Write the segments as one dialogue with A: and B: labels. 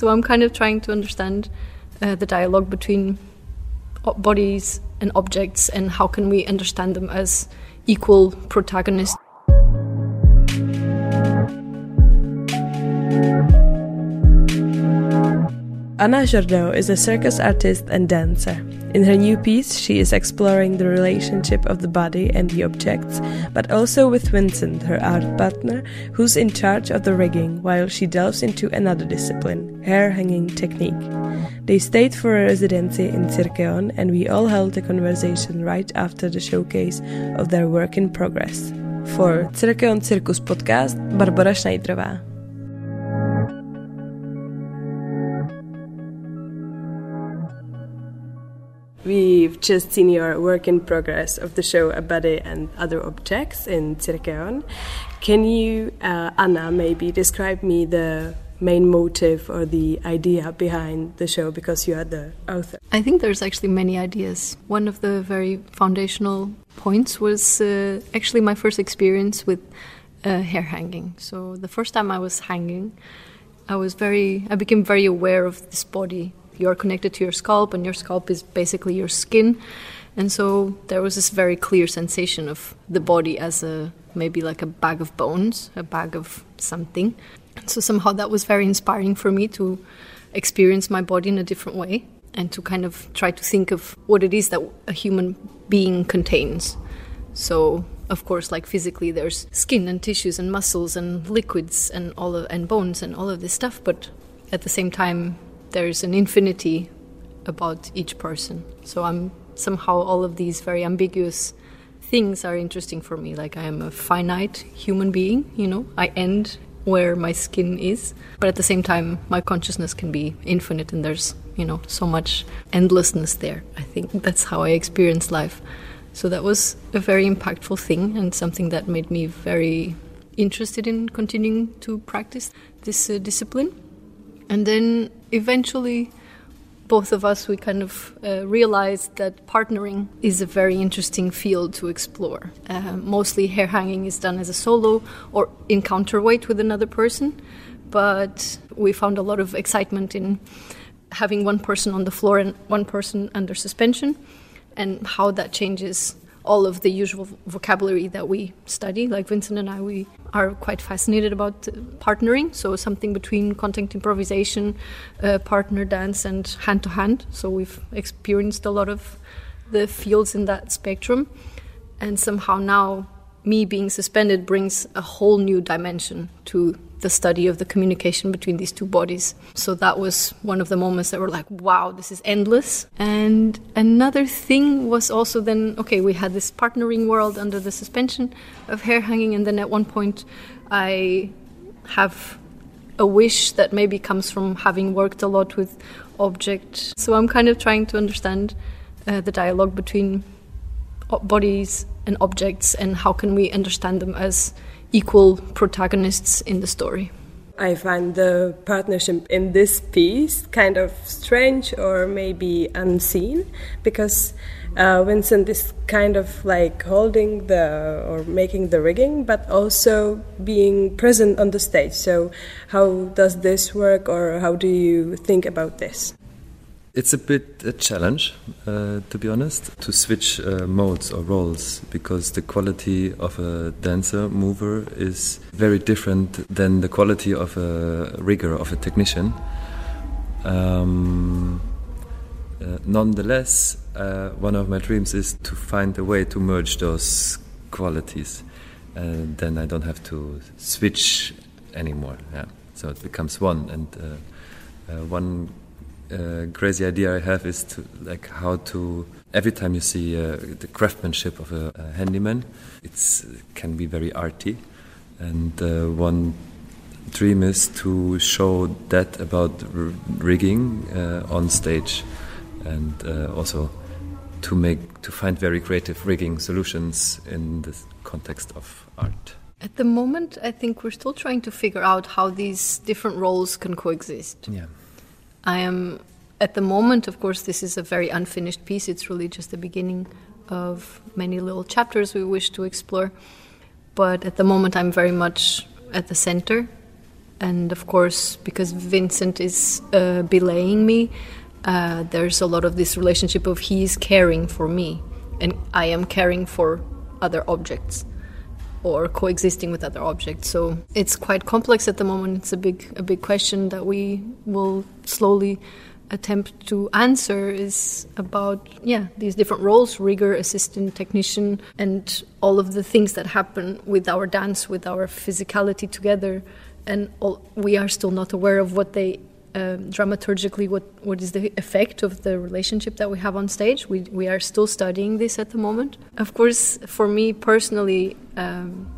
A: So I'm kind of trying to understand uh, the dialogue between bodies and objects and how can we understand them as equal protagonists.
B: Ana Jordão is a circus artist and dancer. In her new piece, she is exploring the relationship of the body and the objects, but also with Vincent, her art partner, who's in charge of the rigging while she delves into another discipline, hair hanging technique. They stayed for a residency in Cirqueon, and we all held a conversation right after the showcase of their work in progress. For Cirqueon Circus podcast, Barbora Schneiderová. We've just seen your work in progress of the show A Body and Other Objects in Cirqueon. Can you, uh, Ana, maybe describe me the main motive or the idea behind the show because you are the author?
A: I think there's actually many ideas. One of the very foundational points was uh, actually my first experience with uh, hair hanging. So the first time I was hanging, I was very, I became very aware of this body you're connected to your scalp, and your scalp is basically your skin. And so there was this very clear sensation of the body as a maybe like a bag of bones, a bag of something. And so somehow that was very inspiring for me to experience my body in a different way and to kind of try to think of what it is that a human being contains. So of course like physically there's skin and tissues and muscles and liquids and all of, and bones and all of this stuff but at the same time there's an infinity about each person. So I'm somehow all of these very ambiguous things are interesting for me. Like I am a finite human being, you know, I end where my skin is, but at the same time, my consciousness can be infinite, and there's you know so much endlessness there. I think that's how I experience life. So that was a very impactful thing and something that made me very interested in continuing to practice this uh, discipline. And then eventually, both of us, we kind of uh, realized that partnering is a very interesting field to explore. Uh, mostly hair hanging is done as a solo or in counterweight with another person, but we found a lot of excitement in having one person on the floor and one person under suspension and how that changes all of the usual vocabulary that we study. Like Vincent and I, we are quite fascinated about partnering, so something between contact improvisation, uh, partner dance, and hand to hand. So we've experienced a lot of the fields in that spectrum, and somehow now me being suspended brings a whole new dimension to the study of the communication between these two bodies. So that was one of the moments that were like, wow, this is endless. And another thing was also then, okay, we had this partnering world under the suspension of hair hanging, and then at one point I have a wish that maybe comes from having worked a lot with object. So I'm kind of trying to understand uh, the dialogue between bodies and objects and how can we understand them as equal protagonists in the story.
B: I find the partnership in this piece kind of strange or maybe unseen because uh, Vincent is kind of like holding the or making the rigging, but also being present on the stage. So, how does this work, or how do you think about this?
C: It's a bit a challenge, uh, to be honest, to switch uh, modes or roles because the quality of a dancer mover is very different than the quality of a rigger of a technician. Um, uh, nonetheless, uh, one of my dreams is to find a way to merge those qualities, and then I don't have to switch anymore. Yeah, so it becomes one, and uh, uh, one uh, crazy idea I have is to like how to every time you see uh, the craftsmanship of a, a handyman, it can be very arty, and uh, one dream is to show that about rigging uh, on stage, and uh, also to make to find very creative rigging solutions in the context of art.
A: At the moment, I think we're still trying to figure out how these different roles can coexist.
C: Yeah.
A: I am, at the moment, of course, this is a very unfinished piece. It's really just the beginning of many little chapters we wish to explore. But at the moment, I'm very much at the center And of course, because Vincent is uh, belaying me, uh, there's a lot of this relationship of he's caring for me and I am caring for other objects or coexisting with other objects. So it's quite complex at the moment. It's a big a big question that we will slowly attempt to answer is about yeah these different roles rigger assistant technician and all of the things that happen with our dance with our physicality together and all, we are still not aware of what they um, dramaturgically what, what is the effect of the relationship that we have on stage. We, we are still studying this at the moment. Of course, for me personally, um,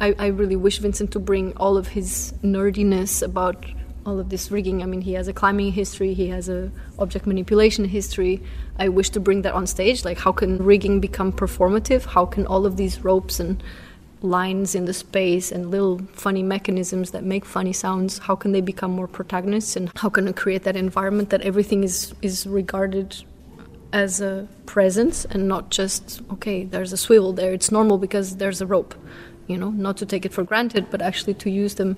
A: I, I really wish Vincent to bring all of his nerdiness about all of this rigging. I mean, he has a climbing history, he has a object manipulation history. I wish to bring that on stage. Like, how can rigging become performative? How can all of these ropes and lines in the space and little funny mechanisms that make funny sounds how can they become more protagonists and how can we create that environment that everything is is regarded as a presence and not just okay there's a swivel there it's normal because there's a rope you know not to take it for granted but actually to use them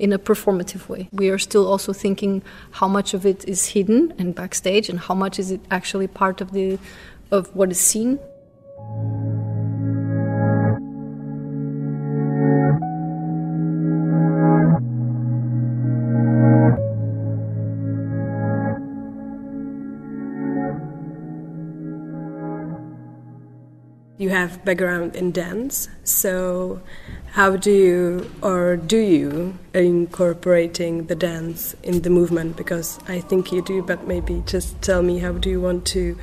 A: in a performative way. We are still also thinking how much of it is hidden and backstage and how much is it actually part of the of what is seen
B: you have background in dance so how do you or do you incorporating the dance in the movement? Because i think you do but maybe just tell me how do you want to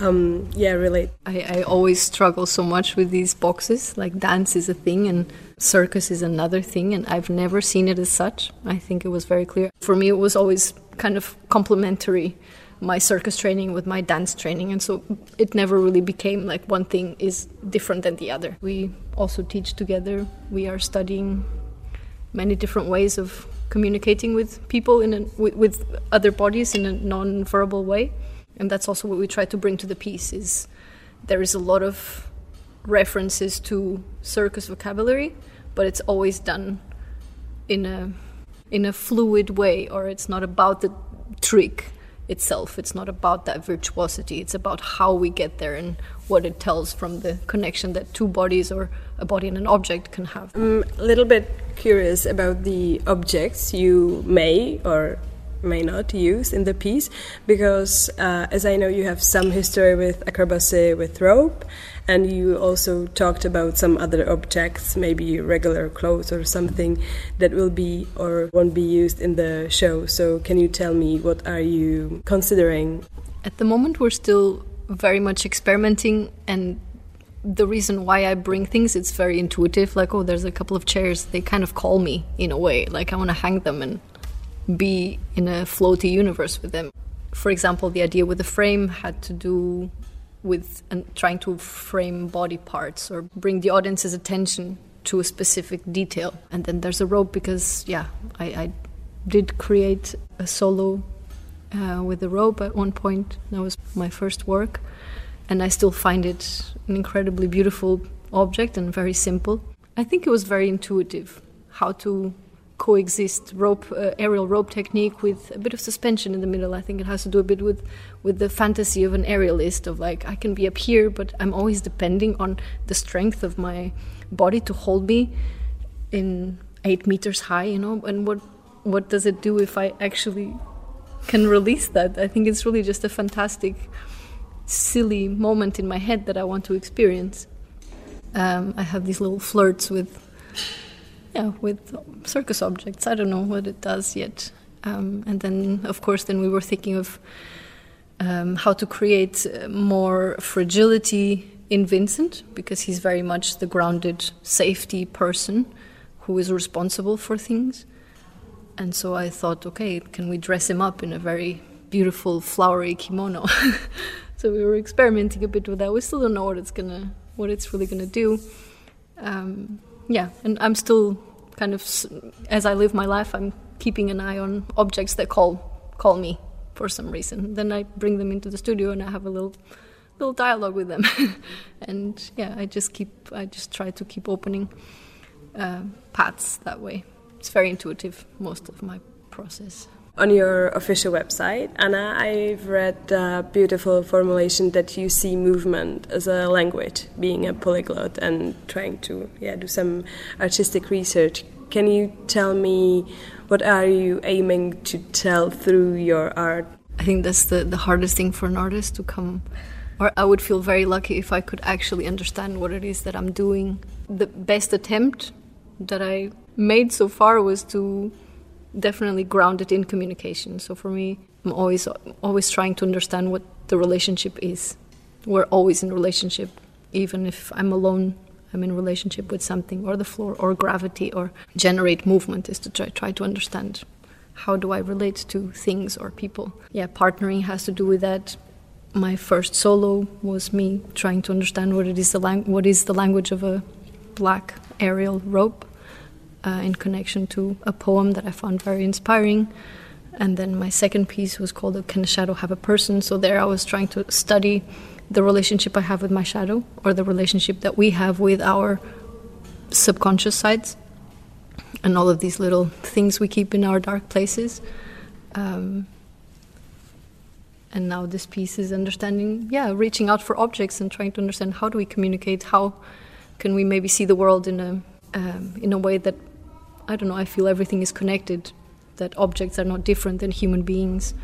B: um, yeah relate?
A: I, I always struggle so much with these boxes like dance is a thing and circus is another thing and i've never seen it as such. I think it was very clear. For me it was always kind of complementary my circus training with my dance training and so it never really became like one thing is different than the other. We also teach together. We are studying many different ways of communicating with people in a, with, with other bodies in a non-verbal way and that's also what we try to bring to the piece is there is a lot of references to circus vocabulary but it's always done in a in a fluid way or it's not about the trick itself. It's not about that virtuosity. It's about how we get there and what it tells from the connection that two bodies or a body and an object can have.
B: I'm a little bit curious about the objects you may or may not use in the piece because, uh, as I know, you have some history with acrobacy with rope, and you also talked about some other objects, maybe regular clothes or something that will be or won't be used in the show. So, can you tell me what are you considering?
A: At the moment, we're still very much experimenting and the reason why I bring things, it's very intuitive. Like, oh, there's a couple of chairs. They kind of call me in a way. Like, I want to hang them and be in a floaty universe with them. For example, the idea with the frame had to do with trying to frame body parts or bring the audience's attention to a specific detail. And then there's a rope because, yeah, I, I did create a solo uh, with a rope at one point. That was my first work. And I still find it an incredibly beautiful object and very simple. I think it was very intuitive how to coexist rope uh, aerial rope technique with a bit of suspension in the middle. I think it has to do a bit with with the fantasy of an aerialist of like i can be up here but i'm always depending on the strength of my body to hold me in eight meters high you know? And what what does it do if i actually can release that? I think it's really just a fantastic silly moment in my head that i want to experience. Um, i have these little flirts with yeah, with circus objects. I don't know what it does yet. Um, and then, of course, then we were thinking of um, how to create uh, more fragility in Vincent because he's very much the grounded safety person who is responsible for things. And so I thought, okay, can we dress him up in a very beautiful flowery kimono? so we were experimenting a bit with that. We still don't know what it's gonna, what it's really gonna do. Um, yeah, and I'm still kind of as I live my life, I'm keeping an eye on objects that call call me for some reason. Then I bring them into the studio and I have a little little dialogue with them, and yeah, I just keep I just try to keep opening uh, paths that way. it's very intuitive, most of my process.
B: On your official website, Ana, I've read a beautiful formulation that you see movement as a language, being a polyglot and trying to yeah, do some artistic research. Can you tell me what are you aiming to tell through your art?
A: I think that's the, the hardest thing for an artist to come or I would feel very lucky if I could actually understand what it is that I'm doing. The best attempt that I made so far was to definitely grounded in communication. So for me, I'm always always trying to understand what the relationship is. We're always in relationship, even if I'm alone. I'm in relationship with something, or the floor, or gravity, or generate movement. Is to try try to understand how do I relate to things or people. Yeah, partnering has to do with that my first solo was me trying to understand what it is the lang- what is the language of a black aerial rope uh, in connection to a poem that I found very inspiring. And then my second piece was called "Can a Shadow Have a Person?" So there I was trying to study the relationship I have with my shadow, or the relationship that we have with our subconscious sides, and all of these little things we keep in our dark places. Um, and now this piece is understanding yeah reaching out for objects and trying to understand how do we communicate how can we maybe see the world in a um, in a way that i don't know i feel everything is connected that objects are not different than human beings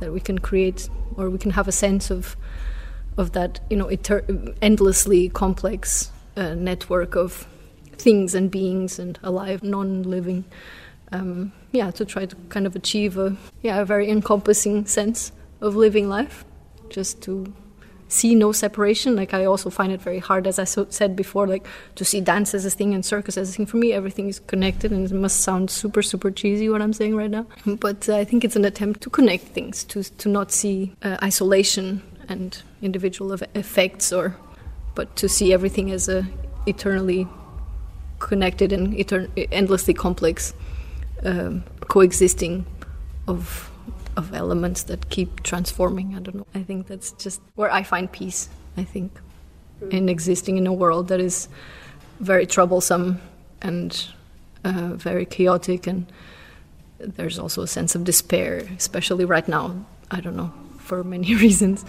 A: that we can create or we can have a sense of of that you know eter- endlessly complex uh, network of things and beings and alive non-living um, yeah to try to kind of achieve a yeah a very encompassing sense of living life, just to see no separation. Like I also find it very hard, as I so said before, like to see dance as a thing and circus as a thing. For me, everything is connected, and it must sound super, super cheesy what I'm saying right now. But uh, I think it's an attempt to connect things, to to not see uh, isolation and individual effects, or but to see everything as a eternally connected and etern- endlessly complex um, coexisting of of elements that keep transforming. I don't know. I think that's just where I find peace. I think in existing in a world that is very troublesome and uh, very chaotic, and there's also a sense of despair, especially right now. I don't know for many reasons.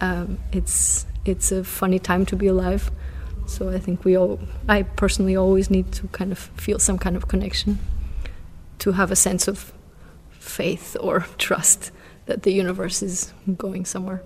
A: Um, it's it's a funny time to be alive. So I think we all, I personally always need to kind of feel some kind of connection, to have a sense of faith or trust that the universe is going somewhere.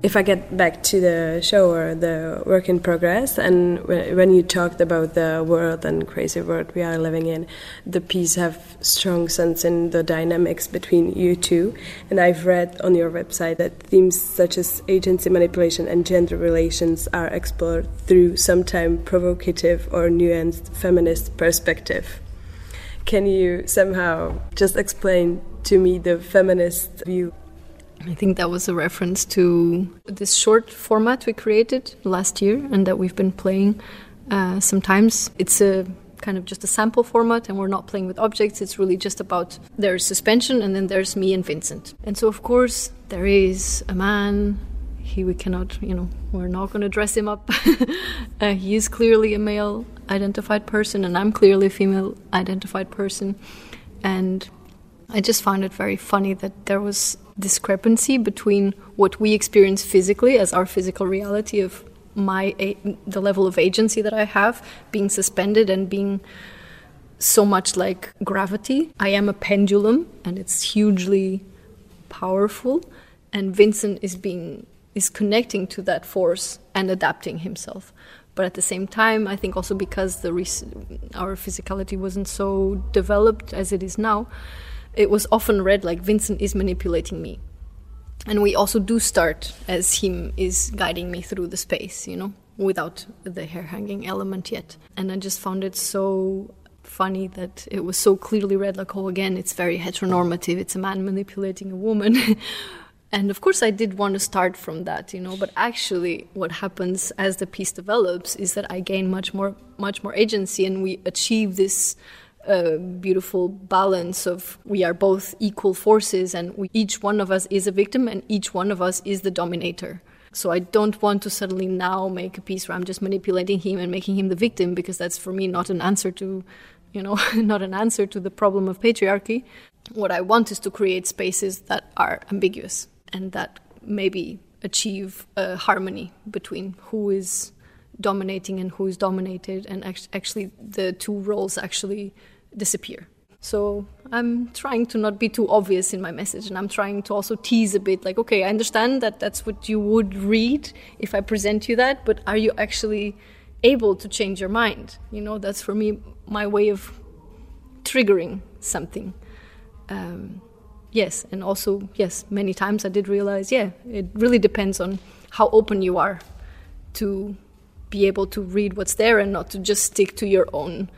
B: If I get back to the show or the work in progress, and when you talked about the world and crazy world we are living in, the piece have strong sense in the dynamics between you two. And I've read on your website that themes such as agency manipulation and gender relations are explored through sometimes provocative or nuanced feminist perspective. Can you somehow just explain to me the feminist view?
A: I think that was a reference to this short format we created last year and that we've been playing. Uh, sometimes it's a kind of just a sample format and we're not playing with objects. It's really just about there's suspension and then there's me and Vincent. And so, of course, there is a man. He, we cannot, you know, we're not going to dress him up. uh, he is clearly a male identified person, and I'm clearly a female identified person. And I just found it very funny that there was discrepancy between what we experience physically as our physical reality of my the level of agency that I have being suspended and being so much like gravity. I am a pendulum and it's hugely powerful and Vincent is being is connecting to that force and adapting himself. But at the same time, I think also because the our physicality wasn't so developed as it is now, it was often read like Vincent is manipulating me. And we also do start as him is guiding me through the space, you know, without the hair hanging element yet. And I just found it so funny that it was so clearly read like, oh, again, it's very heteronormative. It's a man manipulating a woman. and of course, I did want to start from that, you know. But actually, what happens as the piece develops is that I gain much more, much more agency, and we achieve this a beautiful balance of we are both equal forces and we, each one of us is a victim and each one of us is the dominator. So I don't want to suddenly now make a piece where I'm just manipulating him and making him the victim because that's for me not an answer to, you know, not an answer to the problem of patriarchy. What I want is to create spaces that are ambiguous and that maybe achieve a harmony between who is dominating and who is dominated and actually the two roles actually disappear. So i'm trying to not be too obvious in my message and i'm trying to also tease a bit like okay i understand that that's what you would read if i present you that but are you actually able to change your mind? You know that's for me my way of triggering something. Um, yes and also yes many times i did realize yeah it really depends on how open you are to be able to read what's there and not to just stick to your own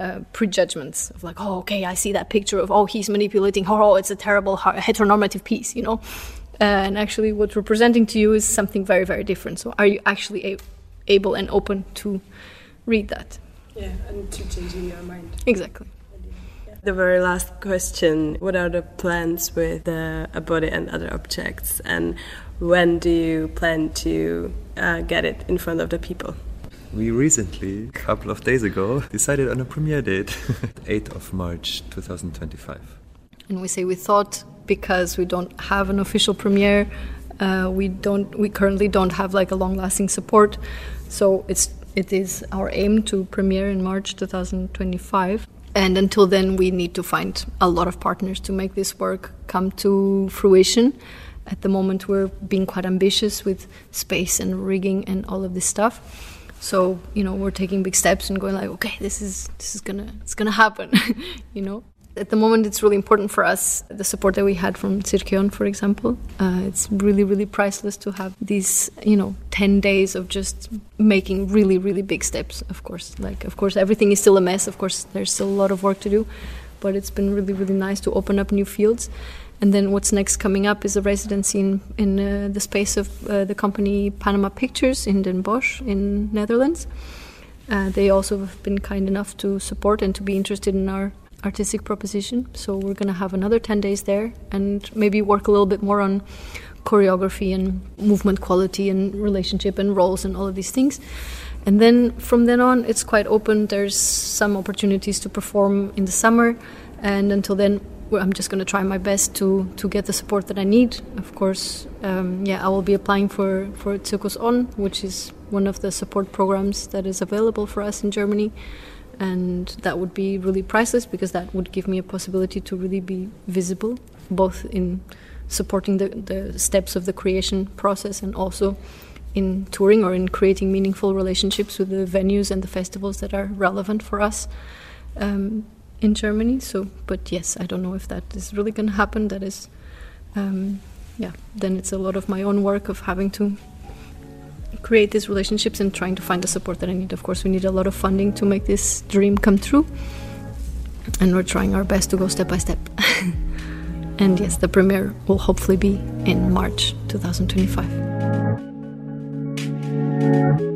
A: uh, prejudgments of like, oh, okay, I see that picture of, oh, he's manipulating, oh, it's a terrible heteronormative piece, you know? Uh, and actually, what we're presenting to you is something very, very different. So, are you actually a- able and open to read that?
B: Yeah, and to changing your mind.
A: Exactly.
B: The very last question What are the plans with the a body and other objects? And when do you plan to uh, get it in front of the people?
C: We recently, a couple of days ago, decided on a premiere date, 8th of March 2025.
A: And we say we thought because we don't have an official premiere, uh, we don't. We currently don't have like a long-lasting support, so it's it is our aim to premiere in March 2025. And until then, we need to find a lot of partners to make this work come to fruition at the moment we're being quite ambitious with space and rigging and all of this stuff so you know we're taking big steps and going like okay this is this is gonna it's gonna happen you know? At the moment it's really important for us the support that we had from Cirqueon for example. Uh, it's really really priceless to have these you know 10 days of just making really really big steps of course. Like of course everything is still a mess. Of course there's still a lot of work to do but it's been really really nice to open up new fields and then what's next coming up is a residency in, in uh, the space of uh, the company Panama Pictures in Den Bosch in Netherlands. Uh, they also have been kind enough to support and to be interested in our artistic proposition. So we're going to have another 10 days there and maybe work a little bit more on choreography and movement quality and relationship and roles and all of these things. And then from then on, it's quite open. There's some opportunities to perform in the summer. And until then, I'm just going to try my best to to get the support that I need. Of course, um, yeah, I will be applying for for Zirkus On, which is one of the support programs that is available for us in Germany, and that would be really priceless because that would give me a possibility to really be visible, both in supporting the the steps of the creation process and also in touring or in creating meaningful relationships with the venues and the festivals that are relevant for us. Um, in Germany. So, but yes, I don't know if that is really going to happen. That is, um, yeah, then it's a lot of my own work of having to create these relationships and trying to find the support that I need. Of course, we need a lot of funding to make this dream come true, and we're trying our best to go step by step. and yes, the premiere will hopefully be in March 2025.